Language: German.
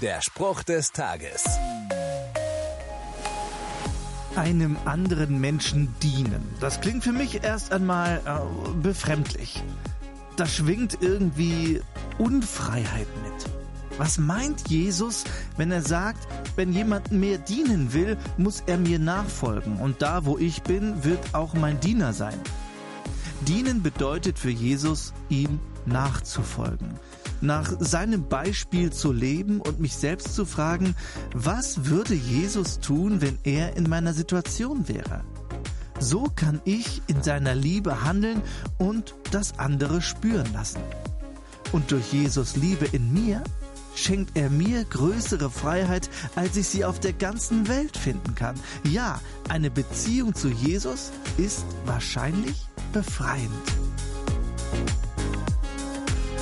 Der Spruch des Tages. Einem anderen Menschen dienen. Das klingt für mich erst einmal äh, befremdlich. Da schwingt irgendwie Unfreiheit mit. Was meint Jesus, wenn er sagt, wenn jemand mir dienen will, muss er mir nachfolgen und da, wo ich bin, wird auch mein Diener sein. Dienen bedeutet für Jesus, ihm nachzufolgen, nach seinem Beispiel zu leben und mich selbst zu fragen, was würde Jesus tun, wenn er in meiner Situation wäre? So kann ich in seiner Liebe handeln und das andere spüren lassen. Und durch Jesus Liebe in mir schenkt er mir größere Freiheit, als ich sie auf der ganzen Welt finden kann. Ja, eine Beziehung zu Jesus ist wahrscheinlich befreiend.